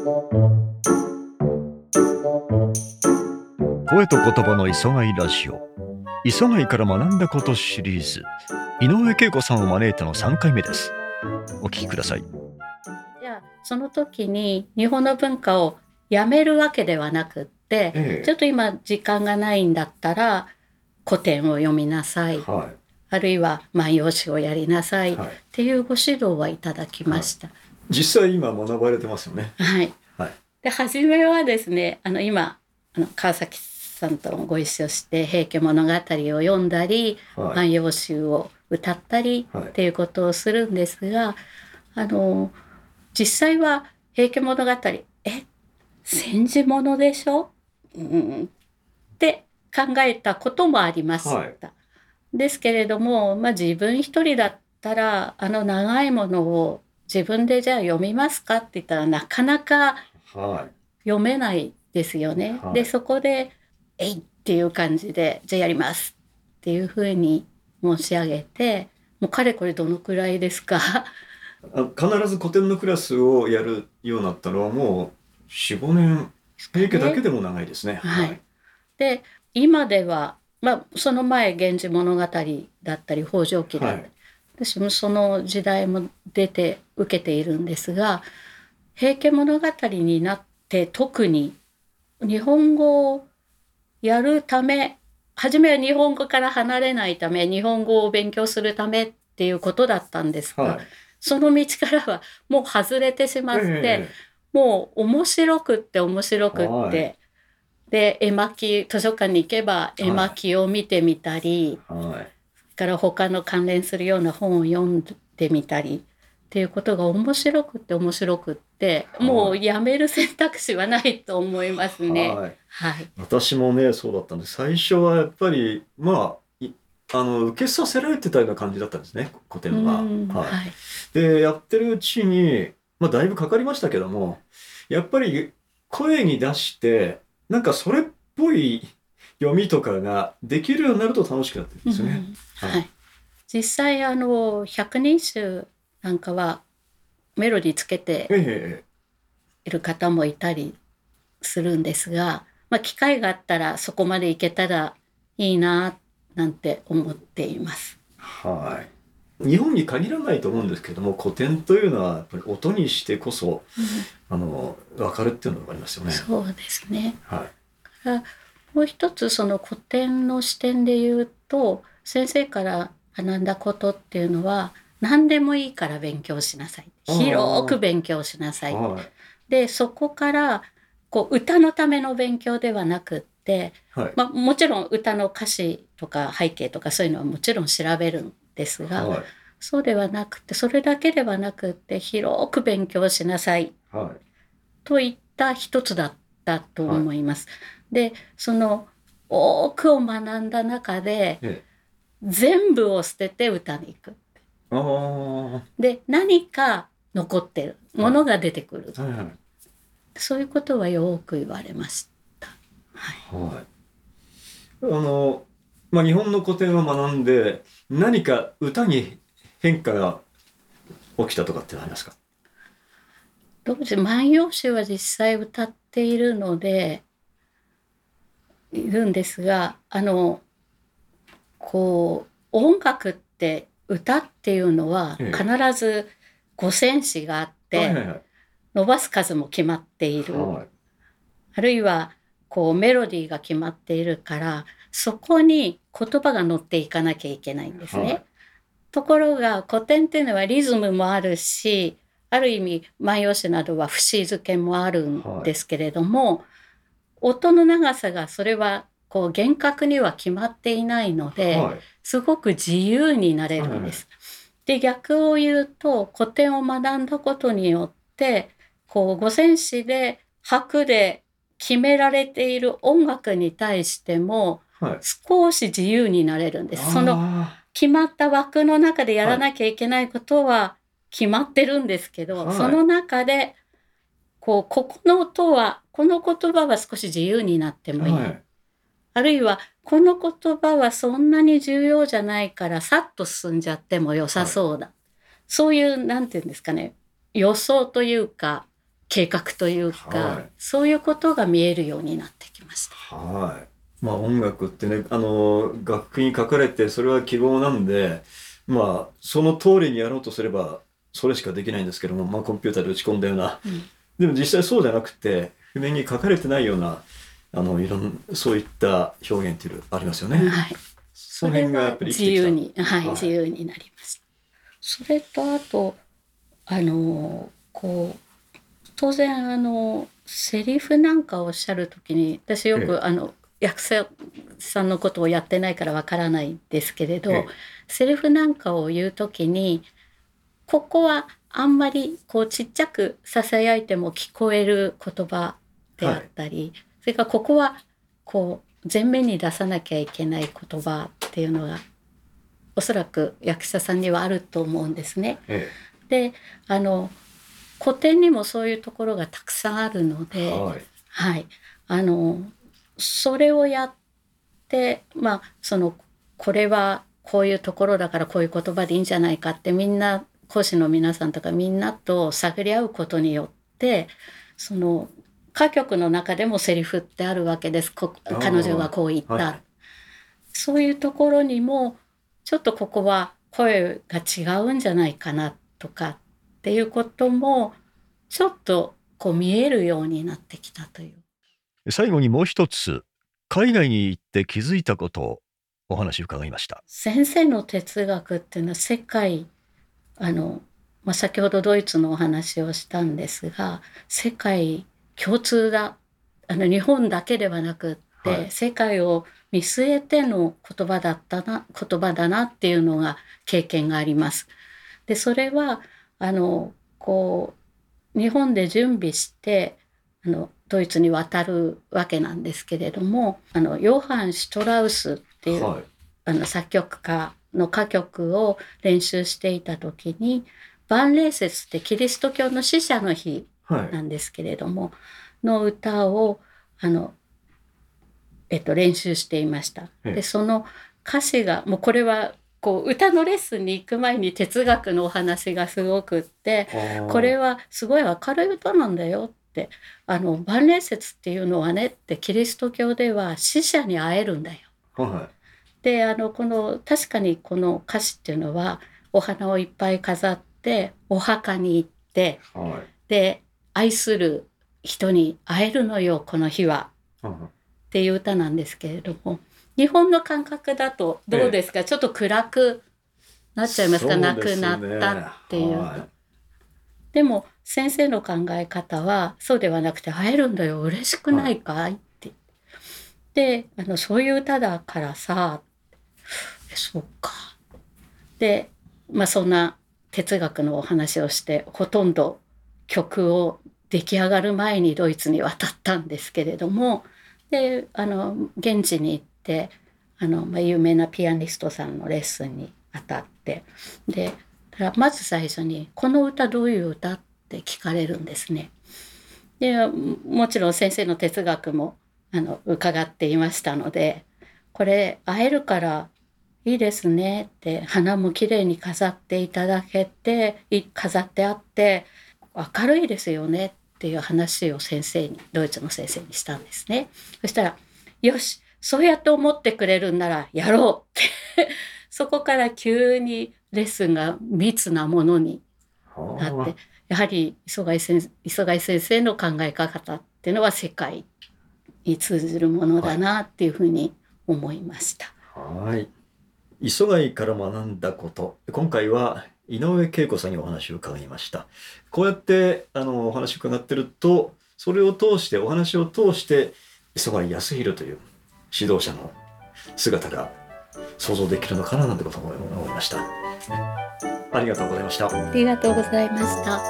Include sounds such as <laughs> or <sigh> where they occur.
声と言葉の磯貝ラジオ。磯貝から学んだことシリーズ。井上恵子さんを招いての3回目です。お聞きください。じゃあその時に日本の文化をやめるわけではなくって、ええ。ちょっと今時間がないんだったら古典を読みなさい、はあるいは万葉集をやりなさい、い、はい、っていうご指導はいただきました。実際今学ばれてますよね。はい。はい。で初めはですねあの今あの川崎さんともご一緒して「平家物語」を読んだりはい、万葉集を歌ったりはい。っていうことをするんですが、あの実際は「平家物語」え戦時物でしょ、うん、って考えたこともありました。はい。ですけれども、まあ、自分一人だったらあの長いものを自分でじゃあ読みますかって言ったらなかなかはい。読めないですよね。はい。でそこで「えい!」っていう感じで「じゃあやります」っていうふうに申し上げてもうかれこれどのくらいですか？あ必ず古典のクラスをやるようになったのはもう45年。平家だけでも長いですね。はい。で今では、まあ、その前「源氏物語」だったり「北条記」だったり、はい私もその時代も出て受けているんですが「平家物語」になって特に日本語をやるため初めは日本語から離れないため日本語を勉強するためっていうことだったんですが、はい。その道からはもう外れてしまって、えもう面白くって面白くって、はい。で絵巻図書館に行けば絵巻を見てみたり、えはいから他の関連するような本を読んでみたりっていうことが面白くって面白くって、はいもうやめる選択肢はないと思いますね。はい、はい。私もねそうだったんです最初はやっぱりまあいあの受けさせられてたような感じだったんですね古典は。うん。はい。はい。でやってるうちに、まあ、だいぶかかりましたけどもやっぱり声に出してなんかそれっぽい読みとかができるようになると楽しくなってるんですよね。うんはいはい、実際あの百人集なんかはメロディーつけてえいる方もいたりするんですが、まあ、機会があったらそこまでいけたらいいななんて思っています。えはい。日本に限らないと思うんですけども古典というのはやっぱり音にしてこそあの分かるっていうのがありますよね。そうですね。はい。もう一つその古典の視点で言うと先生から学んだことっていうのは何でもいいから勉強しなさい広く勉強しなさい。でそこからこう歌のための勉強ではなくって、はい。まあ、もちろん歌の歌詞とか背景とかそういうのはもちろん調べるんですが、はい。そうではなくてそれだけではなくって広く勉強しなさいはい。といった一つだったと思います。でその多くを学んだ中でえ全部を捨てて歌に行く。あで何か残ってるものが出てくる、あ。はいはい。そういうことはよく言われました。はい。あの、まあ、日本の古典を学んで、何か歌に変化が起きたとかってありますか？どうして万葉集は実際歌っているのでいるんですがあのこう音楽って歌っていうのはええ必ず五線詞があって。伸ばす数も決まっている、はい。あるいはこうメロディーが決まっているからそこに言葉が乗っていかなきゃいけないんですね。はいところが古典っていうのはリズムもあるしある意味万葉集などは節付けもあるんですけれども、音の長さがそれはこう厳格には決まっていないので、はい。すごく自由になれるんです。で逆を言うと古典を学んだことによってこう五線紙で拍で決められている音楽に対してもはい。少し自由になれるんです。そのあ決まった枠の中でやらなきゃいけないことは決まってるんですけど、はいその中でこうここの音はこの言葉は少し自由になってーもいい。はい。あるいはこの言葉はそんなに重要じゃないからさっと進んじゃっても良さそうだ、そういうなんていうんですかね予想というか計画というか、はいそういうことが見えるようになってきました。はい。まあ音楽ってね、あの、楽譜に書かれてそれは希望なんで、まあその通りにやろうとすればそれしかできないんですけども、まあコンピューターで打ち込んだような、うん。でも実際そうじゃなくて、譜面に書かれてないような、あの、いろんそういった表現っていうのありますよね。はい、その辺がやっぱり自由に、はい、はい。自由になりました。それとあとあのこう当然あのセリフなんかをおっしゃる時に私よく、ええ。あの役者さんのことをやってないからわからないんですけれど、ええ。セリフなんかを言う時にここはあんまりこうちっちゃくささやいても聞こえる言葉であったり、それからここはこう前面に出さなきゃいけない言葉っていうのがおそらく役者さんにはあると思うんですね。えであの古典にもそういうところがたくさんあるので、えはい。はい、あのそれをやってまあそのこれはこういうところだからこういう言葉でいいんじゃないかってみんな講師の皆さんとかみんなと探り合うことによってその歌曲の中でもセリフってあるわけです。彼女がこう言った、はい。そういうところにもちょっとここは声が違うんじゃないかなとかっていうこともちょっとこう見えるようになってきたという。最後にもう一つ海外に行って気づいたことをお話伺いました。先生の哲学っていうのは世界あの、まあ、先ほどドイツのお話をしたんですが世界共通だあの日本だけではなくって、はい世界を見据えての言葉だったな言葉だなっていうのが経験があります。でそれはあのこう日本で準備してあのドイツに渡るわけなんですけれどもあのヨハン・シュトラウスっていう、はい。あの作曲家の歌曲を練習していた時に万霊節ってキリスト教の死者の日はい。なんですけれどもの歌をあの、えっと、練習していました。ええでその歌詞がもうこれはこう歌のレッスンに行く前に哲学のお話がすごくってこれは、はすごい明るい歌なんだよってあの万霊節っていうのはねってキリスト教では死者に会えるんだよ。はであのこの確かにこの歌詞っていうのはお花をいっぱい飾ってお墓に行ってい。はい。で愛する人に会えるのよこの日ははっていう歌なんですけれども日本の感覚だとどうですか、ちょっと暗くなっちゃいますか？亡くなったっていう。はでも先生の考え方はそうではなくて会えるんだよ嬉しくないかい？って。であのそういう歌だからさえそうか。でまあそんな哲学のお話をしてほとんど曲を出来上がる前にドイツに渡ったんですけれどもであの現地に行ってあの、まあ、有名なピアニストさんのレッスンに当たってでまず最初に「この歌どういう歌?」って聞かれるんですね。でもちろん先生の哲学もあの伺っていましたので「これ会えるからいいですね」って花もきれいに飾っていただけてい飾ってあって明るいですよねっていう話を先生にドイツの先生にしたんですね。そしたら「よしそうやって思ってくれるんならやろう」って <laughs> そこから急にレッスンが密なものになってやはり磯貝先磯貝先生の考え方っていうのは世界に通じるものだなっていうふうに思いました。はい。磯貝から学んだこと。今回は井上恵子さんにお話を伺いました。こうやってあのお話を伺ってると、それを通して、お話を通して、磯貝康弘という指導者の姿が想像できるのかななんてことも思いました。ありがとうございました。ありがとうございました。